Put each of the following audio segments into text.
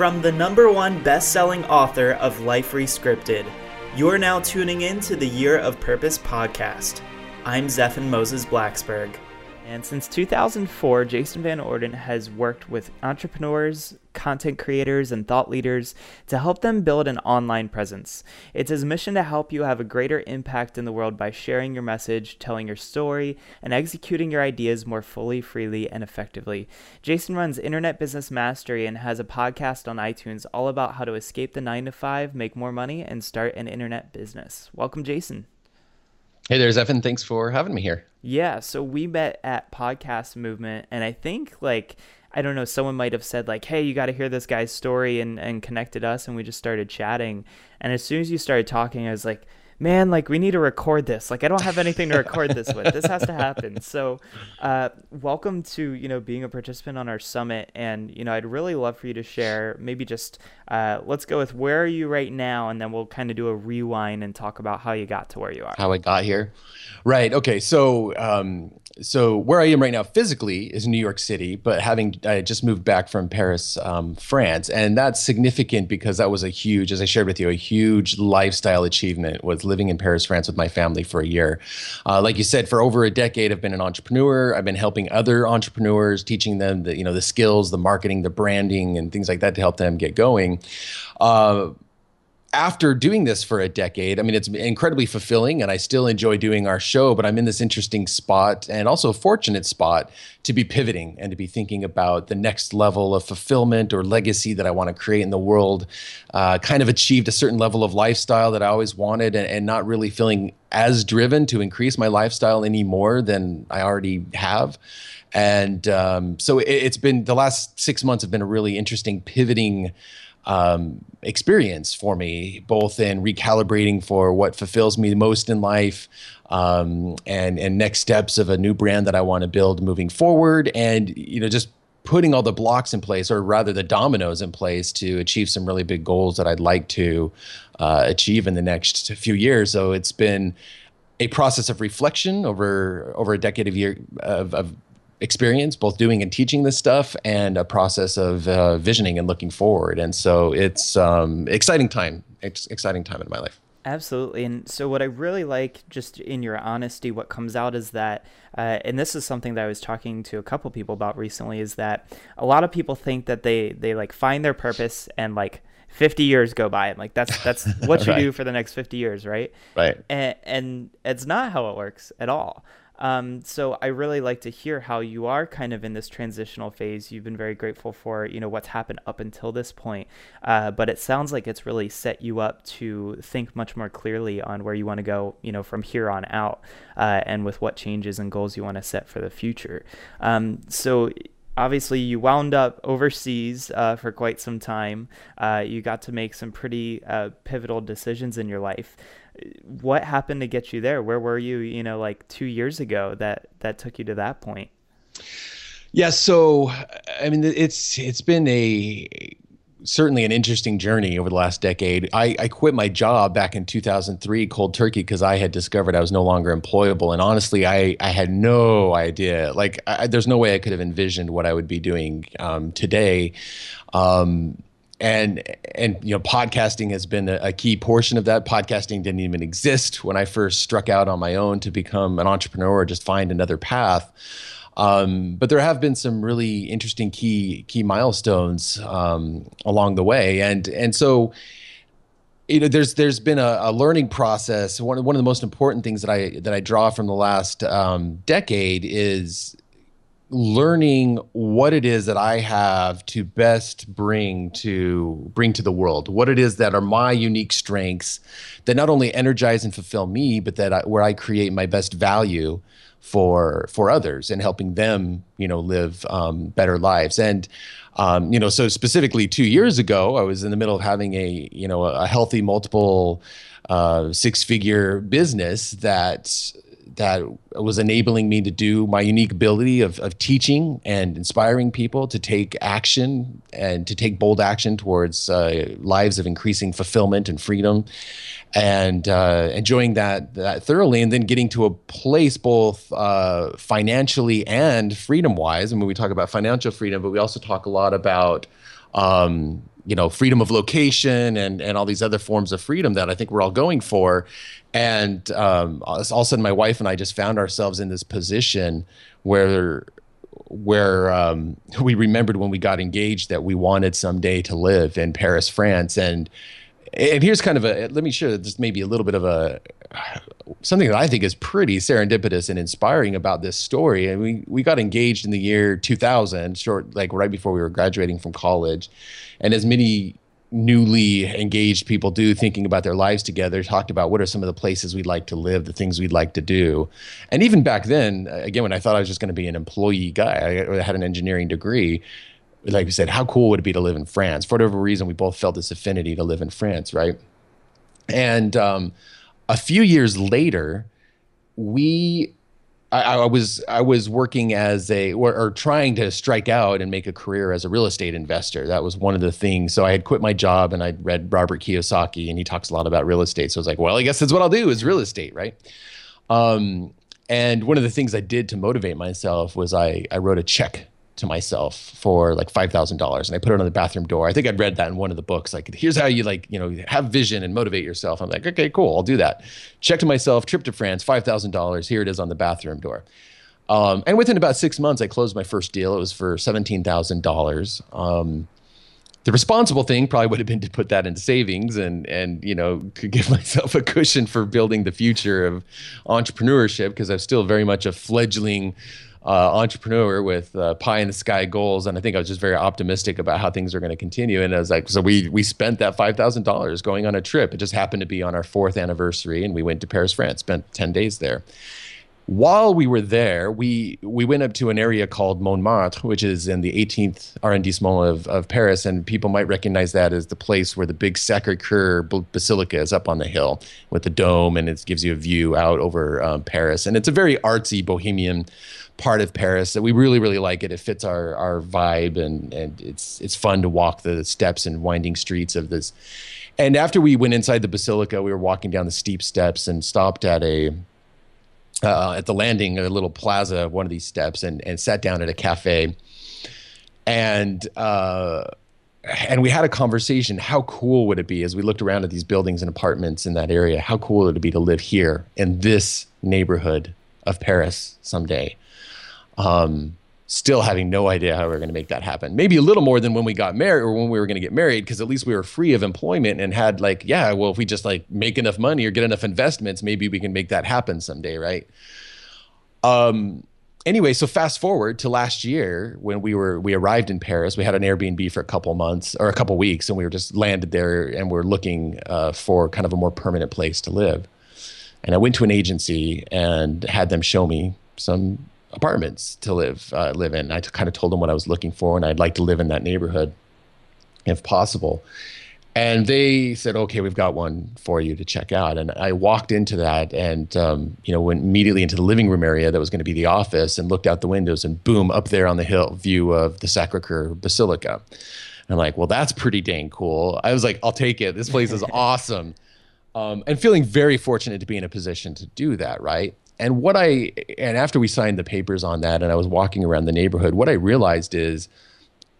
From the number one best selling author of Life Rescripted, you're now tuning in to the Year of Purpose podcast. I'm Zephan Moses Blacksberg. And since 2004, Jason Van Orden has worked with entrepreneurs, content creators, and thought leaders to help them build an online presence. It's his mission to help you have a greater impact in the world by sharing your message, telling your story, and executing your ideas more fully, freely, and effectively. Jason runs Internet Business Mastery and has a podcast on iTunes all about how to escape the 9 to 5, make more money, and start an internet business. Welcome, Jason. Hey there, Zephan. Thanks for having me here. Yeah, so we met at Podcast Movement, and I think like I don't know, someone might have said like, "Hey, you got to hear this guy's story," and and connected us, and we just started chatting. And as soon as you started talking, I was like, man, like we need to record this. Like I don't have anything to record this with. This has to happen. So, uh, welcome to you know being a participant on our summit, and you know I'd really love for you to share. Maybe just uh, let's go with where are you right now, and then we'll kind of do a rewind and talk about how you got to where you are. How I got here, right? Okay, so um, so where I am right now physically is New York City, but having I just moved back from Paris, um, France, and that's significant because that was a huge, as I shared with you, a huge lifestyle achievement was living in Paris, France, with my family for a year. Uh, like you said, for over a decade, I've been an entrepreneur. I've been helping other entrepreneurs, teaching them the you know the skills, the marketing, the branding, and things like that to help them get going. Uh, after doing this for a decade, I mean, it's incredibly fulfilling and I still enjoy doing our show, but I'm in this interesting spot and also a fortunate spot to be pivoting and to be thinking about the next level of fulfillment or legacy that I want to create in the world. Uh, kind of achieved a certain level of lifestyle that I always wanted and, and not really feeling as driven to increase my lifestyle any more than I already have. And um, so it, has been the last six months have been a really interesting pivoting um, experience for me, both in recalibrating for what fulfills me most in life, um, and and next steps of a new brand that I want to build moving forward, and you know just putting all the blocks in place, or rather the dominoes in place, to achieve some really big goals that I'd like to uh, achieve in the next few years. So it's been a process of reflection over over a decade of year of, of experience, both doing and teaching this stuff, and a process of uh, visioning and looking forward. And so it's um, exciting time, ex- exciting time in my life. Absolutely. And so, what I really like, just in your honesty, what comes out is that, uh, and this is something that I was talking to a couple people about recently, is that a lot of people think that they they like find their purpose and like 50 years go by and like that's that's what you right. do for the next 50 years right right and, and it's not how it works at all um, so I really like to hear how you are kind of in this transitional phase. You've been very grateful for you know what's happened up until this point, uh, but it sounds like it's really set you up to think much more clearly on where you want to go, you know, from here on out, uh, and with what changes and goals you want to set for the future. Um, so obviously you wound up overseas uh, for quite some time. Uh, you got to make some pretty uh, pivotal decisions in your life what happened to get you there? Where were you, you know, like two years ago that that took you to that point? Yeah, so I mean, it's it's been a certainly an interesting journey over the last decade. I, I quit my job back in 2003 cold turkey because I had discovered I was no longer employable. And honestly, I, I had no idea. Like, I, there's no way I could have envisioned what I would be doing um, today. Um, and and you know podcasting has been a, a, key portion of that podcasting didn't even exist when i first struck out on my own to become an entrepreneur or just find another path um, but there have been some really interesting key key milestones um, along the way. And and so you know there's there's been a, a, learning process. One, one of the most important things that i that i draw from the last um, decade is learning what it is that I have to best bring to bring to the world, what it is that are my unique strengths that not only energize and fulfill me, but that I, where I create my best value for for others and helping them, you know, live um, better lives. And um, you know, so specifically two years ago, I was in the middle of having a you know a healthy multiple uh, six figure business that that was enabling me to do my unique ability of, of teaching and inspiring people to take action and to take bold action towards uh, lives of increasing fulfillment and freedom. And uh, enjoying that, that thoroughly and then getting to a place both uh, financially and freedom wise I mean we talk about financial freedom but we also talk a lot about um, you know freedom of location and and all these other forms of freedom that I think we're all going for. And um, all of a sudden, my wife and I just found ourselves in this position where where um, we remembered when we got engaged that we wanted someday to live in Paris, France, and and here's kind of a let me share this maybe a little bit of a something that I think is pretty serendipitous and inspiring about this story. And we we got engaged in the year 2000, short like right before we were graduating from college, and as many newly engaged people do thinking about their lives together talked about what are some of the places we'd like to live the things we'd like to do. And even back then again when i thought i was just going to be an employee guy i had an engineering degree like we said how cool would it be to live in france? For whatever reason we both felt this affinity to live in france right? And um, a few years later we I, I, was I was working as a or, or, trying to strike out and make a career as a real estate investor. That was one of the things. So I had quit my job and I'd read Robert Kiyosaki and he talks a lot about real estate. So I was like, well, I guess that's what I'll do is real estate, right? Um, and one of the things I did to motivate myself was I I wrote a check to myself for like five thousand dollars, and I put it on the bathroom door. I think I'd read that in one of the books. Like, here's how you like, you know, have vision and motivate yourself. I'm like, okay, cool, I'll do that. Check to myself, trip to France, five thousand dollars. Here it is on the bathroom door. Um, and within about six months, I closed my first deal. It was for seventeen thousand um, dollars. The responsible thing probably would have been to put that into savings and and you know could give myself a cushion for building the future of entrepreneurship because I'm still very much a fledgling uh, entrepreneur with uh, pie in the sky goals, and I think I was just very optimistic about how things are going to continue. And I was like, so we we spent that five thousand dollars going on a trip. It just happened to be on our fourth anniversary, and we went to Paris, France. Spent ten days there. While we were there, we we went up to an area called Montmartre, which is in the 18th arrondissement of, of Paris, and people might recognize that as the place where the big Sacre-Cœur Basilica is up on the hill with the dome, and it gives you a view out over um, Paris. And it's a very artsy, bohemian part of Paris that we really really like it. It fits our our vibe and and it's it's fun to walk the steps and winding streets of this. And after we went inside the basilica, we were walking down the steep steps and stopped at a uh, at the landing, a little plaza, of one of these steps, and and sat down at a cafe. And uh, and we had a conversation. How cool would it be as we looked around at these buildings and apartments in that area? How cool would it be to live here in this neighborhood of Paris someday? Um, still having no idea how we are going to make that happen. Maybe a little more than when we got married or when we were going to get married, because at least we were free of employment and had like, yeah, well, if we just like make enough money or get enough investments, maybe we can make that happen someday, right? Um. Anyway, so fast forward to last year when we were we arrived in Paris. We had an Airbnb for a couple months or a couple weeks, and we were just landed there and we're looking uh, for kind of a more permanent place to live. And I went to an agency and had them show me some apartments to live uh, live in. I kind of told them what I was looking for, and I'd like to live in that neighborhood if possible. And they said, "Okay, we've got one for you to check out." And I walked into that, and um, you know, went immediately into the living room area that was going to be the office, and looked out the windows, and boom, up there on the hill, view of the Sacre-Cœur Basilica. And I'm like, "Well, that's pretty dang cool." I was like, "I'll take it. This place is awesome." Um, and feeling very fortunate to be in a position to do that, right? And what I and after we signed the papers on that, and I was walking around the neighborhood, what I realized is.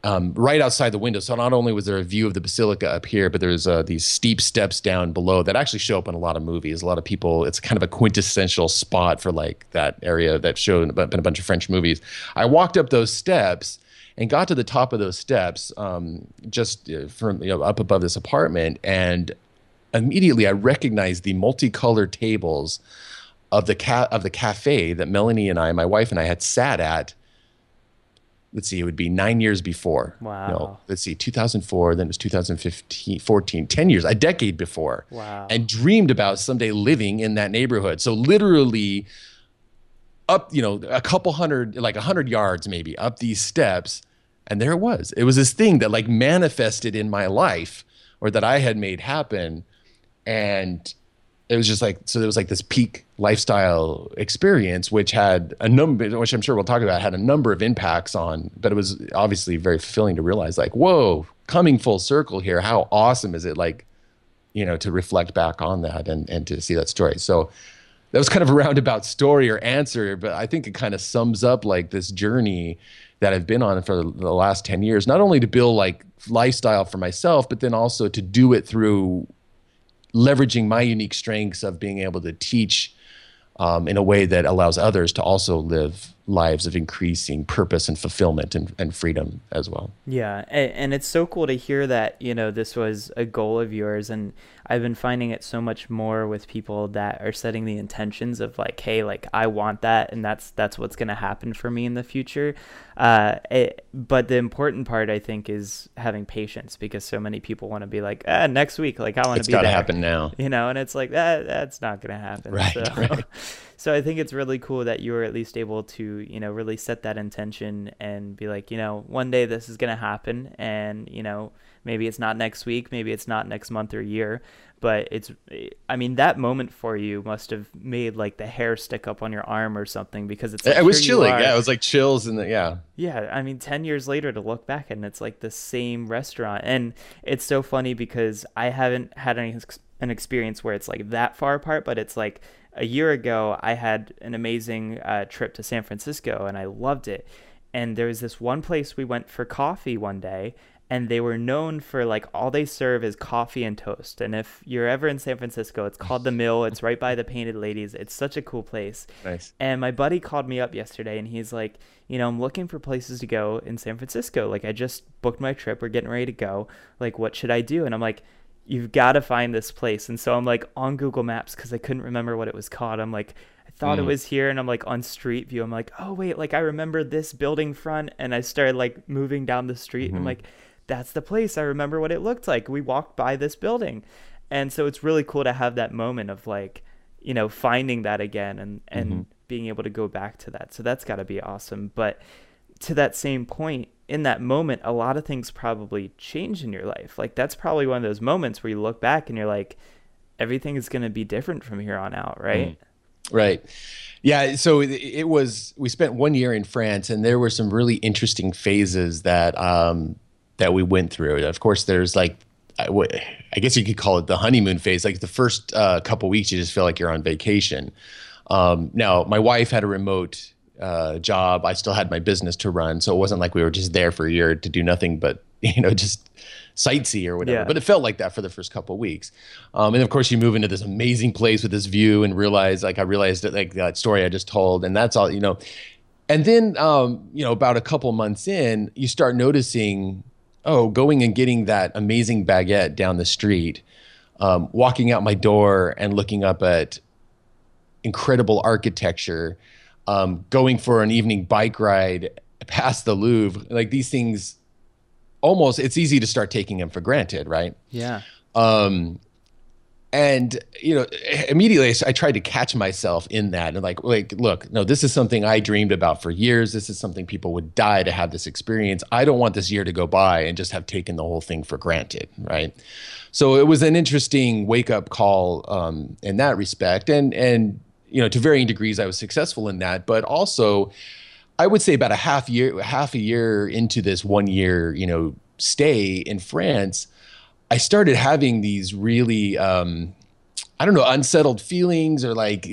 Um, right outside the window. So not only was there a view of the basilica up here, but there's uh, these steep steps down below that actually show up in a lot of movies. A lot of people, it's kind of a quintessential spot for like that area that showed up in a bunch of French movies. I walked up those steps and got to the top of those steps, um, just uh, from you know, up above this apartment, and immediately I recognized the multicolored tables of the ca- of the cafe that Melanie and I, my wife and I, had sat at. Let's see, it would be nine years before. Wow. No, let's see, 2004, then it was 2015, 14, 10 years, a decade before. Wow. And dreamed about someday living in that neighborhood. So literally up, you know, a couple hundred, like a hundred yards maybe up these steps. And there it was. It was this thing that like manifested in my life or that I had made happen. And it was just like so there was like this peak lifestyle experience which had a number which i'm sure we'll talk about had a number of impacts on but it was obviously very fulfilling to realize like whoa coming full circle here. How awesome is it like you know to reflect back on that and and to see that story. So that was kind of a roundabout story or answer but i think it kind of sums up like this journey that I've been on for the last 10 years, not only to build like lifestyle for myself, but then also to do it through leveraging my unique strengths of being able to teach um, in a way that allows others to also live lives of increasing purpose and fulfillment and, and freedom as well. Yeah. And, and it's so cool to hear that, you know, this was a goal of yours. And I've been finding it so much more with people that are setting the intentions of like, hey, like I want that, and that's that's what's going to happen for me in the future. Uh, it, but the important part, I think, is having patience because so many people want to be like, ah, next week, like I want to be. It's got to happen now, you know, and it's like that. That's not going to happen. Right. So, right. So I think it's really cool that you were at least able to, you know, really set that intention and be like, you know, one day this is going to happen, and you know Maybe it's not next week, maybe it's not next month or year, but it's I mean that moment for you must have made like the hair stick up on your arm or something because it's like, it was chilling. Yeah, it was like chills and yeah. Yeah, I mean 10 years later to look back and it's like the same restaurant and it's so funny because I haven't had any an experience where it's like that far apart, but it's like a year ago I had an amazing uh, trip to San Francisco and I loved it. And there was this one place we went for coffee one day and they were known for like all they serve is coffee and toast. And if you're ever in San Francisco, it's called the Mill. It's right by the Painted Ladies. It's such a cool place. Nice. And my buddy called me up yesterday, and he's like, you know, I'm looking for places to go in San Francisco. Like I just booked my trip. We're getting ready to go. Like what should I do? And I'm like. You've got to find this place. And so I'm like on Google Maps because I couldn't remember what it was called. I'm like, I thought mm. it was here and I'm like on Street View. I'm like, oh wait, like I remember this building front and I started like moving down the street mm-hmm. and I'm mm-hmm. like, that's the place. I remember what it looked like. We walked by this building. And so it's really cool to have that moment of like, you know, finding that again and, and mm-hmm. being able to go back to that. So that's got to be awesome. But to that same point, in that moment, a lot of things probably change in your life. Like that's probably one of those moments where you look back and you're like, everything is going to be different from here on out, right? Mm. Right. Yeah. So it, was, we spent one year in France and there were some really interesting phases that, um, that we went through. Of course, there's like I guess you could call it the honeymoon phase. Like the first uh, couple weeks, you just feel like you're on vacation. Um, now, my wife had a remote uh, job. I still had my business to run, so it wasn't like we were just there for a year to do nothing but you know just sightsee or whatever. Yeah. But it felt like that for the first couple weeks. Um, and of course, you move into this amazing place with this view and realize, like I realized that like that story I just told, and that's all you know. And then, um, you know, about a couple months in, you start noticing oh, going and getting that amazing baguette down the street, um, walking out my door and looking up at incredible architecture, um, going for an evening bike ride past the Louvre, like these things almost it's easy to start taking them for granted, right? Yeah. Um, and you know immediately i tried to catch myself in that and like like look no this is something i dreamed about for years this is something people would die to have this experience i don't want this year to go by and just have taken the whole thing for granted right so it was an interesting wake up call um, in that respect and and you know to varying degrees i was successful in that but also i would say about a half year half a year into this one year you know stay in france I started having these really, um, I don't know, unsettled feelings or like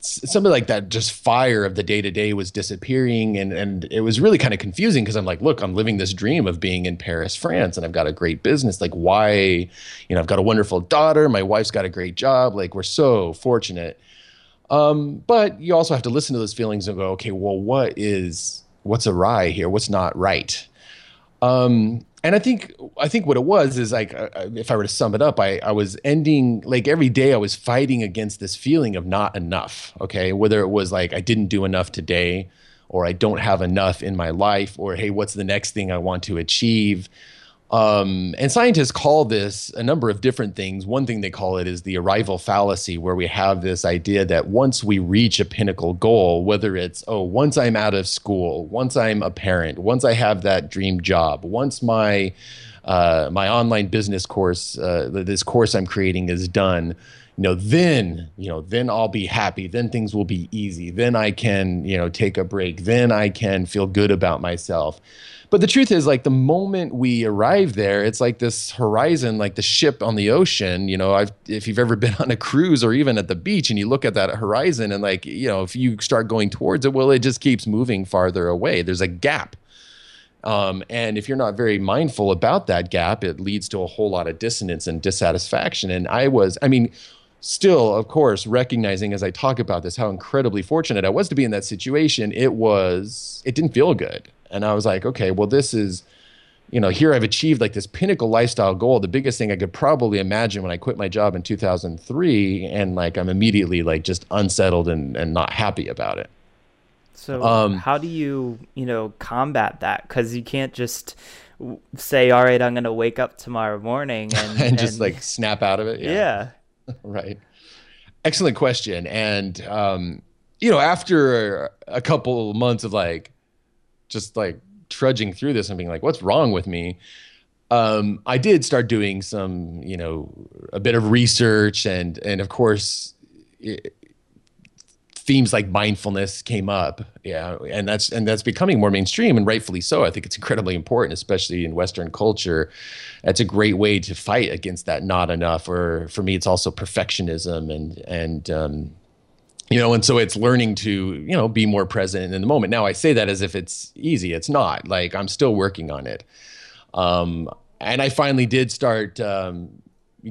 something like that. Just fire of the day to day was disappearing, and and it was really kind of confusing because I'm like, look, I'm living this dream of being in Paris, France, and I've got a great business. Like, why? You know, I've got a wonderful daughter. My wife's got a great job. Like, we're so fortunate. Um, but you also have to listen to those feelings and go, okay, well, what is what's awry here? What's not right? Um, and I think I think what it was is like uh, if I were to sum it up, I I was ending like every day I was fighting against this feeling of not enough. Okay, whether it was like I didn't do enough today, or I don't have enough in my life, or hey, what's the next thing I want to achieve? Um, and scientists call this a number of different things. One thing they call it is the arrival fallacy, where we have this idea that once we reach a pinnacle goal, whether it's, oh, once I'm out of school, once I'm a parent, once I have that dream job, once my uh, my online business course, uh, this course I'm creating is done, you know, then, you know, then I'll be happy. Then things will be easy. Then I can, you know, take a break. Then I can feel good about myself. But the truth is, like the moment we arrive there, it's like this horizon, like the ship on the ocean. You know, I've, if you've ever been on a cruise or even at the beach, and you look at that horizon, and like you know, if you start going towards it, well, it just keeps moving farther away. There's a gap Um, and if you're not very mindful about that gap, it leads to a whole lot of dissonance and dissatisfaction. And I was, I mean, still, of course, recognizing as I talk about this how incredibly fortunate I was to be in that situation, it was, it didn't feel good. And I was like, okay, well, this is, you know, here I've achieved like this pinnacle lifestyle goal, the biggest thing I could probably imagine when I quit my job in 2003. And like, I'm immediately like just unsettled and, and not happy about it. So, um, how do you, you know, combat that? Because you can't just say, all right, I'm going to wake up tomorrow morning and, and just and, like snap out of it. Yeah. yeah. right. Excellent question. And, um, you know, after a couple months of like, just like trudging through this and being like, what's wrong with me? Um, I did start doing some, you know, a bit of research and, and of course, themes like mindfulness came up. Yeah and that's and that's becoming more mainstream and rightfully so. I think it's incredibly important especially in western culture. It's a great way to fight against that not enough or for me it's also perfectionism and and um, you know and so it's learning to you know be more present in the moment. Now i say that as if it's easy. It's not. Like i'm still working on it. Um, and i finally did start um,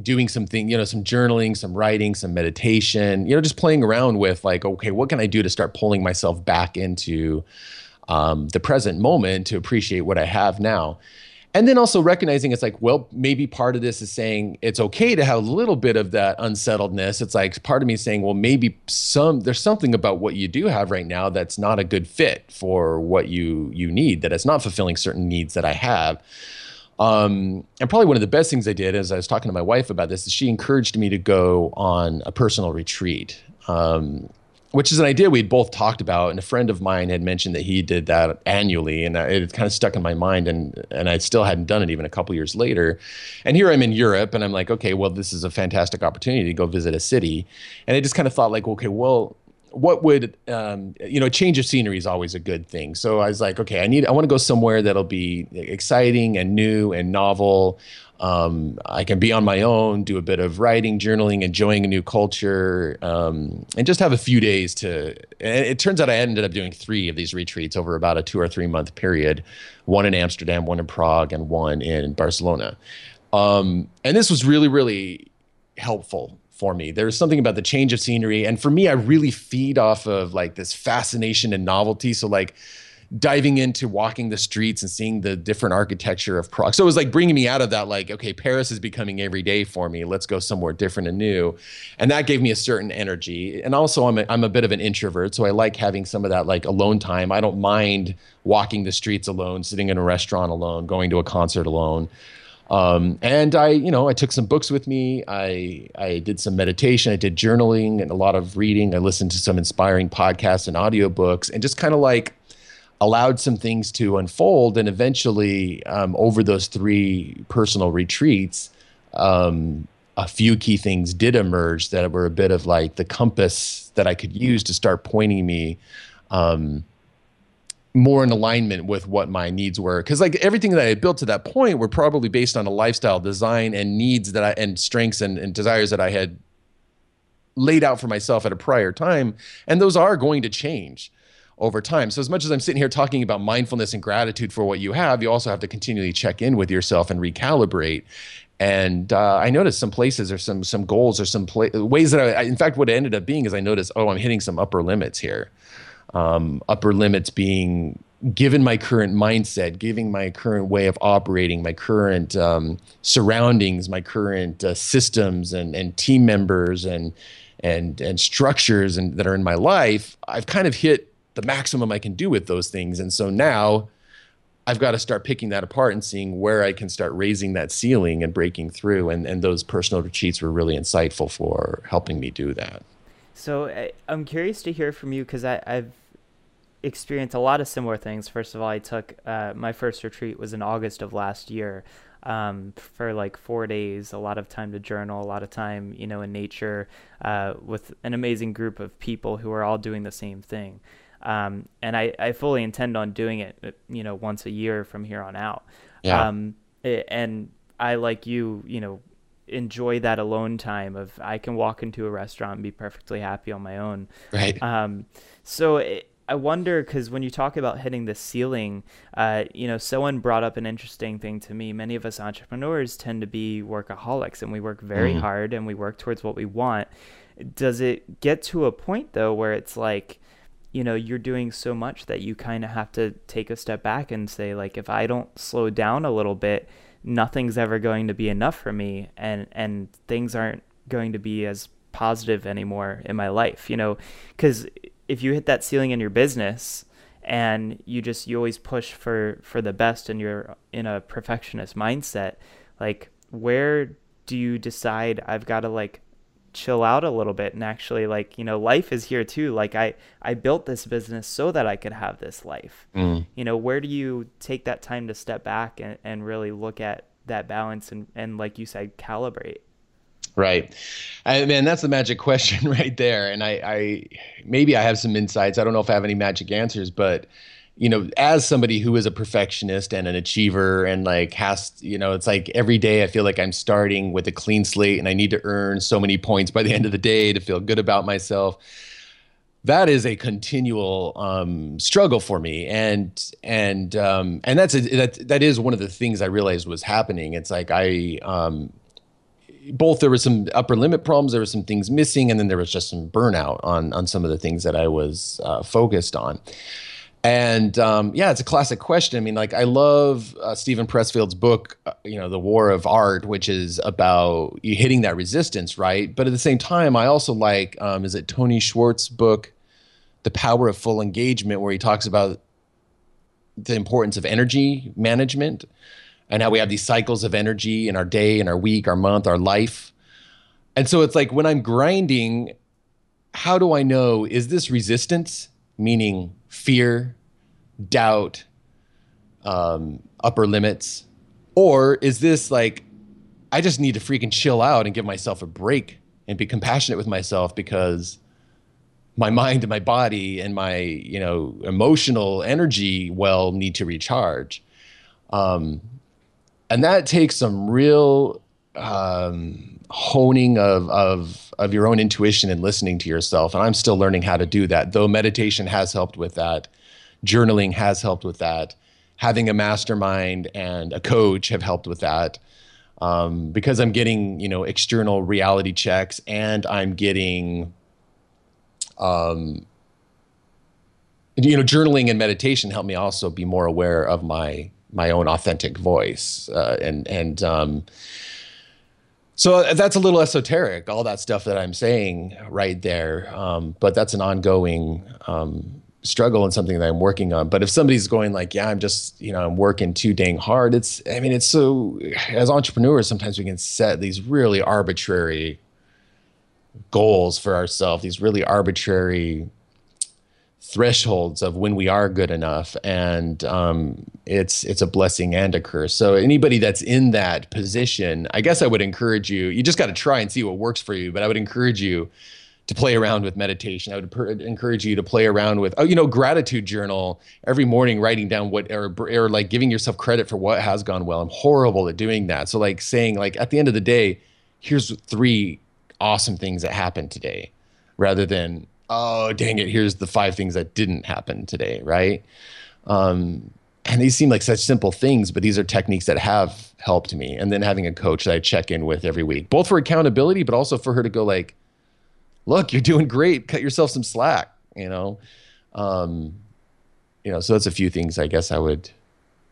doing something you know some journaling some writing some meditation you know just playing around with like okay what can i do to start pulling myself back into um, the present moment to appreciate what i have now? And then also recognizing it's like well maybe part of this is saying it's okay to have a little bit of that unsettledness. It's like part of me saying well maybe some there's something about what you do have right now that's not a good fit for what you you need that it's not fulfilling certain needs that i have um, and probably one of the best things i did as i was talking to my wife about this is she encouraged me to go on a personal retreat um, which is an idea we'd both talked about. And a friend of mine had mentioned that he did that annually, and it kind of stuck in my mind. And and I still hadn't done it even a couple years later. And here I'm in Europe, and I'm like, okay, well, this is a fantastic opportunity to go visit a city. And I just kind of thought, like, okay, well, what would um, you know change of scenery is always a good thing so i was like okay i need i want to go somewhere that'll be exciting and new and novel um, I can be on my own, do a bit of writing, journaling, enjoying a new culture, um, and just have a few days to. And it turns out I ended up doing three of these retreats over about a two or three month period one in Amsterdam, one in Prague, and one in Barcelona. Um, and this was really, really helpful for me. There's something about the change of scenery. And for me, I really feed off of like this fascination and novelty. So, like, diving into walking the streets and seeing the different architecture of Prague. So it was like bringing me out of that, like, okay, Paris is becoming every day for me. Let's go somewhere different and new. And that gave me a certain energy. And also, I'm a, I'm a bit of an introvert. So I like having some of that like alone time. I don't mind walking the streets alone, sitting in a restaurant alone, going to a concert alone. Um, and I, you know, I took some books with me. I I did some meditation. I did journaling and a lot of reading. I listened to some inspiring podcasts and audiobooks and just kind of like allowed some things to unfold. And eventually, um, over those three personal retreats, um, a few key things did emerge that were a bit of like the compass that I could use to start pointing me um, more in alignment with what my needs were. Because like everything that I had built to that point were probably based on a lifestyle design and needs that I and strengths and, and desires that I had laid out for myself at a prior time, and those are going to change over time. So as much as I'm sitting here talking about mindfulness and gratitude for what you have, you also have to continually check in with yourself and recalibrate. And uh, I noticed some places or some some goals or some pla- ways that I, in fact, what it ended up being is I noticed, oh, I'm hitting some upper limits here. Um, upper limits being given my current mindset, giving my current way of operating, my current um, surroundings, my current uh, systems and and team members and and and structures and that are in my life, I've kind of hit the maximum I can do with those things. And so now I've got to start picking that apart and seeing where I can start raising that ceiling and breaking through. And, and those personal retreats were really insightful for helping me do that. So I, I'm curious to hear from you because I've experienced a lot of similar things. First of all, I took uh, my first retreat was in August of last year um, for like four days, a lot of time to journal, a lot of time, you know, in nature uh, with an amazing group of people who are all doing the same thing. Um, and I, I fully intend on doing it, uh, you know, once a year from here on out. Yeah. Um, and I, like you, you know, enjoy that alone time of I can walk into a restaurant and be perfectly happy on my own. Right. Um, so it, I wonder because when you talk about hitting the ceiling, uh, you know, someone brought up an interesting thing to me. Many of us entrepreneurs tend to be workaholics and we work very mm. hard and we work towards what we want. Does it get to a point though where it's like, you know, you're doing so much that you kind of have to take a step back and say, like, if I don't slow down a little bit, nothing's ever going to be enough for me and, and things aren't going to be as positive anymore in my life, you know, because if you hit that ceiling in your business and you just you always push for for the best and you're in a perfectionist mindset like where do you decide i've got to like chill out a little bit and actually like you know life is here too. Like i i built this business so that i could have this life. Mm. you know where do you take that time to step back and, and really look at that balance and and like you said calibrate Right. I mean, that's the magic question right there. And I, I, maybe I have some insights. I don't know if I have any magic answers, but you know, as somebody who is a perfectionist and an achiever and like has, you know, it's like every day I feel like I'm starting with a clean slate and I need to earn so many points by the end of the day to feel good about myself. That is a continual um, struggle for me, and and um, and that's a, that that is one of the things I realized was happening. It's like I um, both there was some upper limit problems, there were some things missing, and then there was just some burnout on on some of the things that I was uh, focused on. And um, yeah, it's a classic question. I mean, like I love uh, Steven Pressfield's book, uh, you know, The War of Art, which is about you hitting that resistance, right? But at the same time, I also like um, is it Tony Schwartz's book, The Power of Full Engagement, where he talks about the importance of energy management and how we have these cycles of energy in our day, in our week, our month, our life. And so it's like when I'm grinding, how do I know is this resistance, meaning fear, doubt, um, upper limits, or is this like I just need to freaking chill out and give myself a break and be compassionate with myself because my mind and my body and my you know emotional energy well need to recharge. Um, and that takes some real um, honing of of of your own intuition and listening to yourself. And I'm still learning how to do that. Though meditation has helped with that, journaling has helped with that, having a mastermind and a coach have helped with that. Um, because I'm getting you know external reality checks and I'm getting um, you know journaling and meditation help me also be more aware of my my own authentic voice uh, and and um, so that's a little esoteric all that stuff that i'm saying right there. Um, but that's an ongoing um, struggle and something that i'm working on. But if somebody's going like yeah i'm just you know i'm working too dang hard it's i mean it's so as entrepreneurs sometimes we can set these really arbitrary goals for ourselves these really arbitrary thresholds of when we are good enough and um, it's it's a blessing and a curse. So anybody that's in that position i guess i would encourage you you just got to try and see what works for you but i would encourage you to play around with meditation. I would per- encourage you to play around with oh you know gratitude journal every morning writing down what or, or like giving yourself credit for what has gone well. I'm horrible at doing that. So like saying like at the end of the day here's three awesome things that happened today rather than oh dang it here's the five things that didn't happen today right? Um, and these seem like such simple things but these are techniques that have helped me. And then having a coach that i check in with every week both for accountability but also for her to go like look you're doing great. Cut yourself some slack you know? Um, you know so that's a few things i guess i would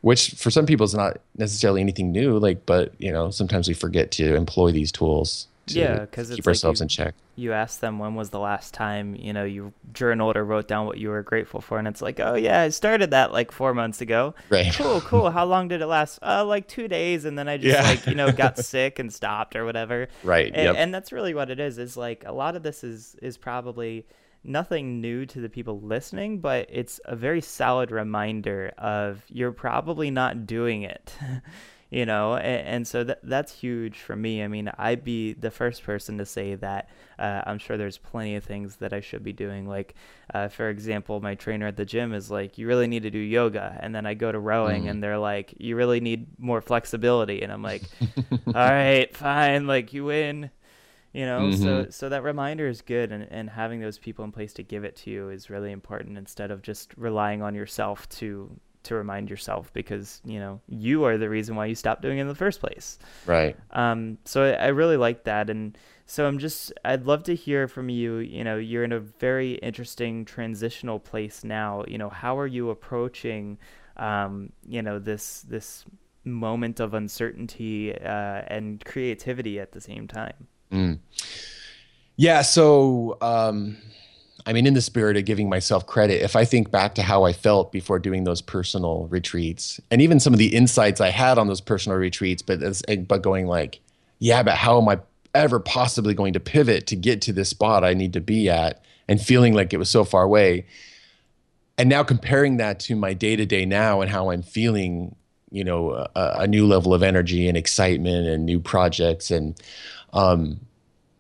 which for some people is not necessarily anything new like but you know sometimes we forget to employ these tools. to yeah, because keep ourselves like you, in check. You ask them when was the last time you know you journaled or wrote down what you were grateful for, and it's like, oh yeah, I started that like four months ago. Right. Cool, cool. How long did it last? Uh, like two days, and then I just yeah. like you know got sick and stopped or whatever. Right. And, yep. and that's really what it is. Is like a lot of this is is probably nothing new to the people listening, but it's a very solid reminder of you're probably not doing it. you know and, and so that that's huge for me. I mean i'd be the first person to say that uh, i'm sure there's plenty of things that i should be doing. Like uh, for example my trainer at the gym is like you really need to do yoga. And then i go to rowing mm. and they're like you really need more flexibility. And i'm like all right fine like you win. You know mm-hmm. so so that reminder is good and, and having those people in place to give it to you is really important instead of just relying on yourself to to remind yourself because you know you are the reason why you stopped doing it in the first place right um so i, I really like that and so i'm just i'd love to hear from you you know you're in a very interesting transitional place now you know how are you approaching um you know this this moment of uncertainty uh, and creativity at the same time Mm. Yeah. So, um, I mean, in the spirit of giving myself credit, if I think back to how I felt before doing those personal retreats, and even some of the insights I had on those personal retreats, but as, but going like, yeah, but how am I ever possibly going to pivot to get to this spot I need to be at, and feeling like it was so far away, and now comparing that to my day to day now and how I'm feeling, you know, a, a new level of energy and excitement and new projects and um,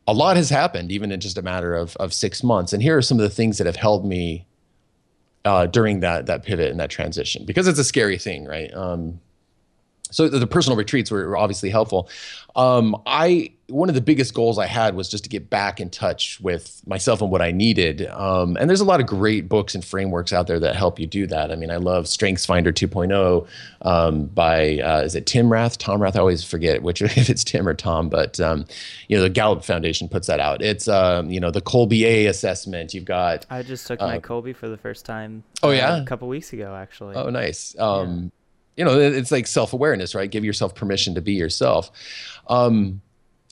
a lot has happened, even in just a matter of of six months. And here are some of the things that have held me uh, during that that pivot and that transition, because it's a scary thing, right? Um, so the, personal retreats were, obviously helpful. Um, I one of the biggest goals I had was just to get back in touch with myself and what I needed. Um, and there's a lot of great books and frameworks out there that help you do that. I mean, I love Strengths Finder 2.0 um, by uh, is it Tim Rath? Tom Rath? I always forget which if it's Tim or Tom, but um, you know the Gallup Foundation puts that out. It's um, you know the Kolbe A assessment. You've got. I just took uh, my Kolbe for the first time. Oh yeah, a couple weeks ago actually. Oh nice. Um, yeah you know it's like self-awareness right? Give yourself permission to be yourself. Um,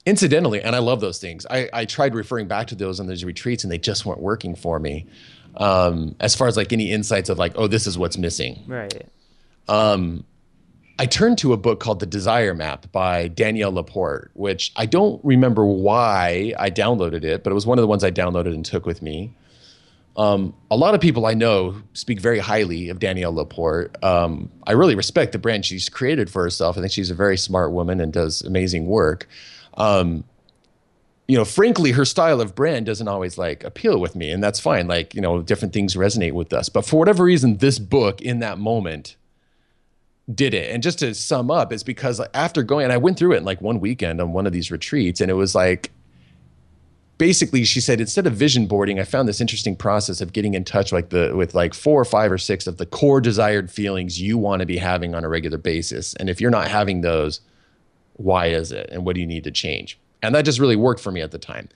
incidentally and i love those things I, I tried referring back to those on those retreats and they just weren't working for me um, as far as like any insights of like oh this is what's missing. Right. Um, i turned to a book called the desire map by danielle laporte which i don't remember why i downloaded it but it was one of the ones i downloaded and took with me um, a lot of people I know speak very highly of Danielle Laporte. Um, I really respect the brand she's created for herself. I think she's a very smart woman and does amazing work. Um, you know, frankly, her style of brand doesn't always like appeal with me, and that's fine. Like, you know, different things resonate with us. But for whatever reason, this book in that moment did it. And just to sum up, it's because after going, and I went through it in like one weekend on one of these retreats, and it was like basically she said instead of vision boarding i found this interesting process of getting in touch like the with like four or five or six of the core desired feelings you want to be having on a regular basis. And if you're not having those why is it? And what do you need to change? And that just really worked for me at the time.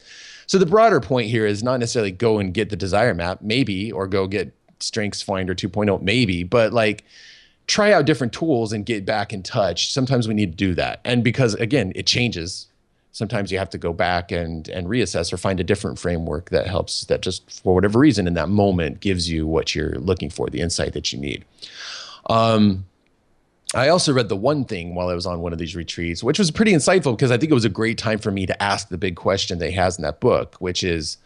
So the broader point here is not necessarily go and get the desire map maybe or go get strengths finder 2.0 maybe but like try out different tools and get back in touch. Sometimes we need to do that. And because again it changes sometimes you have to go back and and reassess or find a different framework that helps that just for whatever reason in that moment gives you what you're looking for the insight that you need um, I also read the one thing while I was on one of these retreats, which was pretty insightful because I think it was a great time for me to ask the big question that he has in that book, which is,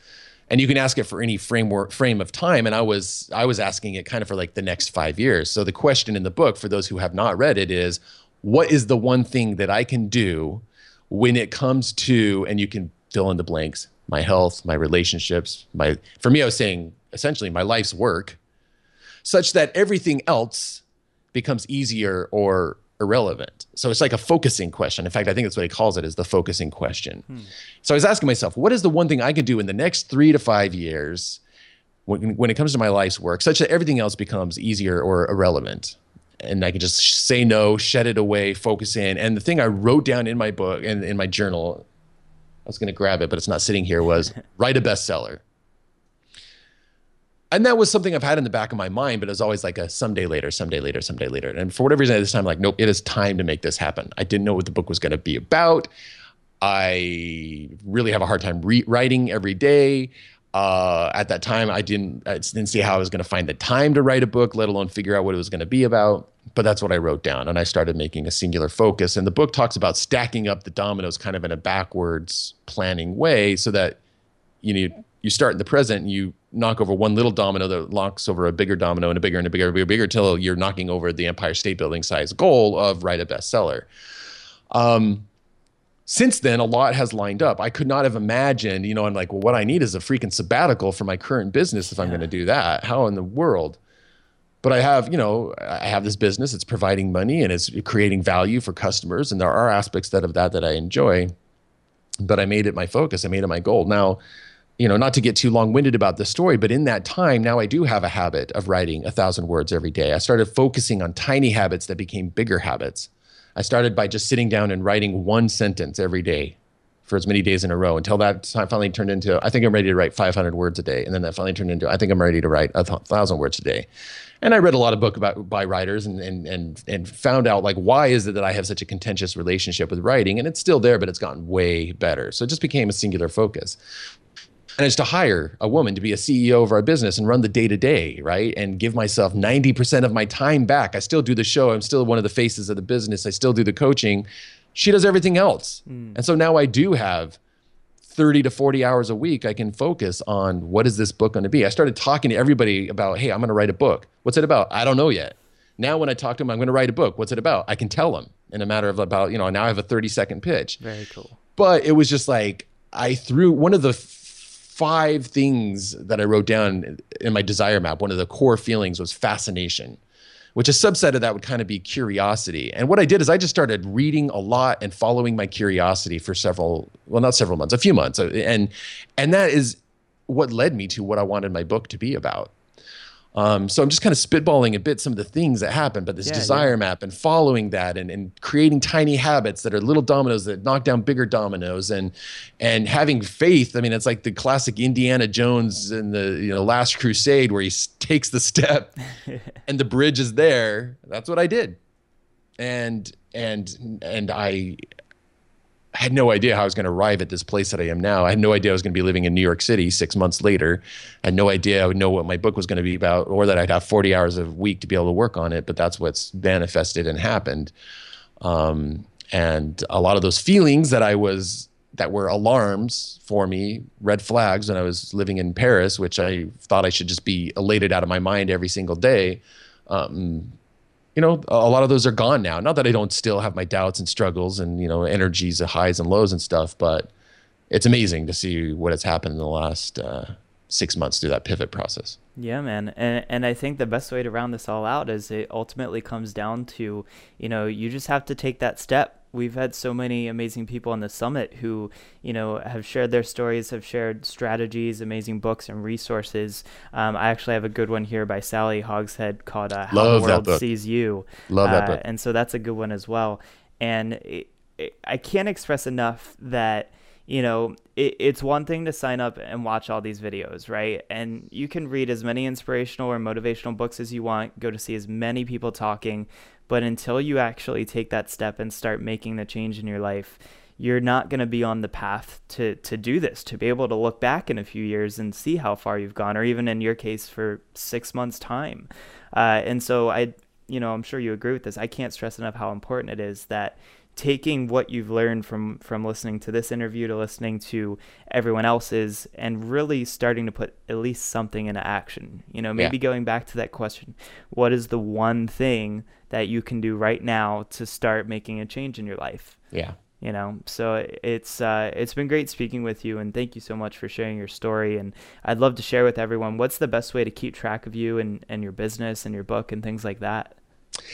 and you can ask it for any framework frame of time. And I was I was asking it kind of for like the next five years. So the question in the book for those who have not read it is, what is the one thing that I can do when it comes to, and you can fill in the blanks, my health, my relationships, my, for me, I was saying essentially my life's work, such that everything else becomes easier or irrelevant. So it's like a focusing question. In fact, I think that's what he calls it is the focusing question. Hmm. So I was asking myself, what is the one thing I could do in the next three to five years when, when it comes to my life's work, such that everything else becomes easier or irrelevant? And I could just say no, shed it away, focus in. And the thing I wrote down in my book and in my journal, I was going to grab it, but it's not sitting here, was write a bestseller. And that was something I've had in the back of my mind, but it was always like a someday later, someday later, someday later. And for whatever reason, at this time, I'm like, nope, it is time to make this happen. I didn't know what the book was going to be about. I really have a hard time re- writing every day uh, at that time, I didn't I didn't see how I was going to find the time to write a book, let alone figure out what it was going to be about. But that's what I wrote down, and I started making a singular focus. And the book talks about stacking up the dominoes, kind of in a backwards planning way, so that you know you start in the present and you knock over one little domino that knocks over a bigger domino and a bigger and a bigger, and a bigger, bigger, till you're knocking over the Empire State Building size goal of write a bestseller. Um, since then, a lot has lined up. I could not have imagined, you know, I'm like, well, what I need is a freaking sabbatical for my current business if I'm going to do that. How in the world? But I have, you know, I have this business. It's providing money and it's creating value for customers, and there are aspects that of that that I enjoy. but I made it my focus. I made it my goal. Now, you know, not to get too long winded about the story, but in that time, now I do have a habit of writing a thousand words every day. I started focusing on tiny habits that became bigger habits. I started by just sitting down and writing one sentence every day for as many days in a row until that finally turned into, I think I'm ready to write 500 words a day. And then that finally turned into, I think I'm ready to write a thousand words a day. And I read a lot of book about by writers and, and, and, and found out like, why is it that I have such a contentious relationship with writing? And it's still there, but it's gotten way better. So it just became a singular focus managed to hire a woman to be a CEO of our business and run the day to day, right? And give myself 90% of my time back. I still do the show. I'm still one of the faces of the business. I still do the coaching. She does everything else. Mm. And so now I do have 30 to 40 hours a week. I can focus on what is this book going to be. I started talking to everybody about, hey, I'm going to write a book. What's it about? I don't know yet. Now, when I talk to them, I'm going to write a book. What's it about? I can tell them in a matter of about, you know, now I have a 30 second pitch. Very cool. But it was just like, I threw one of the five things that I wrote down in my desire map. One of the core feelings was fascination, which a subset of that would kind of be curiosity. And what I did is I just started reading a lot and following my curiosity for several, well, not several months, a few months. And and that is what led me to what I wanted my book to be about. Um, so I'm just kind of spitballing a bit some of the things that happen, but this yeah, desire yeah. map and following that and, and creating tiny habits that are little dominoes that knock down bigger dominoes and and having faith. I mean, it's like the classic Indiana Jones in the you know Last Crusade where he takes the step and the bridge is there. That's what I did, and and and I I had no idea how I was going to arrive at this place that I am now. I had no idea I was going to be living in New York City six months later. I had no idea I would know what my book was going to be about or that I'd have 40 hours a week to be able to work on it. But that's what's manifested and happened. Um, and a lot of those feelings that I was, that were alarms for me, red flags when I was living in Paris, which I thought I should just be elated out of my mind every single day. Um, you know, a lot of those are gone now. Not that I don't still have my doubts and struggles and, you know, energies, highs and lows and stuff, but it's amazing to see what has happened in the last uh, six months through that pivot process. Yeah, man. And, and I think the best way to round this all out is it ultimately comes down to, you know, you just have to take that step we've had so many amazing people on the summit who you know have shared their stories have shared strategies amazing books and resources. Um, i actually have a good one here by sally hogshead called uh, how Love the world sees you. Love that uh, book. and so that's a good one as well. And it, it, i can't express enough that you know, it, it's one thing to sign up and watch all these videos, right? And you can read as many inspirational or motivational books as you want, go to see as many people talking, but until you actually take that step and start making the change in your life, you're not going to be on the path to to do this to be able to look back in a few years and see how far you've gone or even in your case for 6 months time uh, and so i you know i'm sure you agree with this i can't stress enough how important it is that taking what you've learned from from listening to this interview to listening to everyone else's and really starting to put at least something into action. You know maybe yeah. going back to that question what is the one thing that you can do right now to start making a change in your life? Yeah. You know so it's uh, it's been great speaking with you and thank you so much for sharing your story and i'd love to share with everyone what's the best way to keep track of you and, and your business and your book and things like that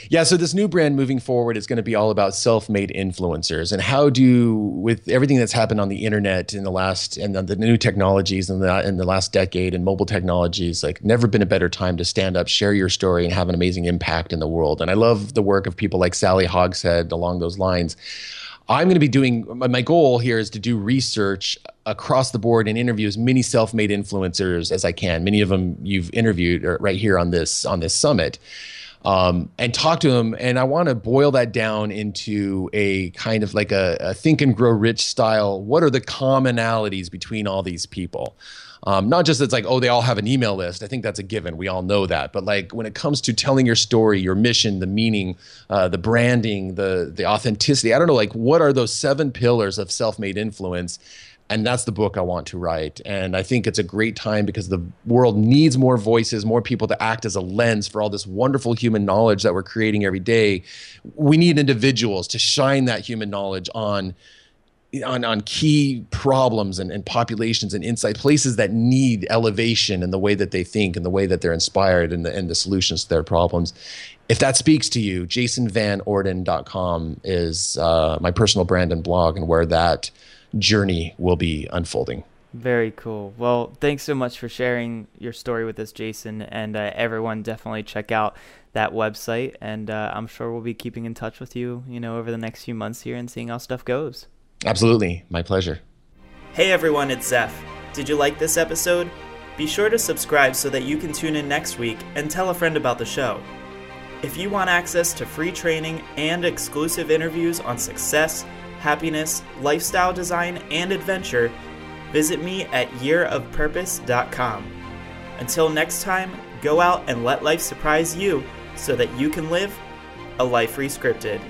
yeah, so this new brand moving forward is going to be all about self-made influencers and how do with everything that's happened on the internet in the last and the, new technologies in the in the last decade and mobile technologies, like never been a better time to stand up, share your story, and have an amazing impact in the world. And I love the work of people like Sally Hogshead along those lines. I'm going to be doing my goal here is to do research across the board and interview as many self-made influencers as I can. Many of them you've interviewed uh, right here on this on this summit um, and talk to them. And I want to boil that down into a kind of like a, a, think and grow rich style. What are the commonalities between all these people? Um, not just it's like, oh, they all have an email list. I think that's a given. We all know that. But like when it comes to telling your story, your mission, the meaning, uh, the branding, the the authenticity, I don't know, like what are those seven pillars of self-made influence? And that's the book I want to write. And I think it's a great time because the world needs more voices, more people to act as a lens for all this wonderful human knowledge that we're creating every day. We need individuals to shine that human knowledge on. On, on key problems and, and populations and insight places that need elevation in the way that they think and the way that they're inspired and the, and the solutions to their problems if that speaks to you jasonvanorden.com is uh, my personal brand and blog and where that journey will be unfolding. Very cool. Well, thanks so much for sharing your story with us, Jason. And uh, everyone, definitely check out that website. And uh, I'm sure we'll be keeping in touch with you, you know, over the next few months here and seeing how stuff goes. Absolutely. My pleasure. Hey everyone, it's Zeph. Did you like this episode? Be sure to subscribe so that you can tune in next week and tell a friend about the show. If you want access to free training and exclusive interviews on success, happiness, lifestyle design, and adventure, visit me at yearofpurpose.com. Until next time, go out and let life surprise you so that you can live a life rescripted.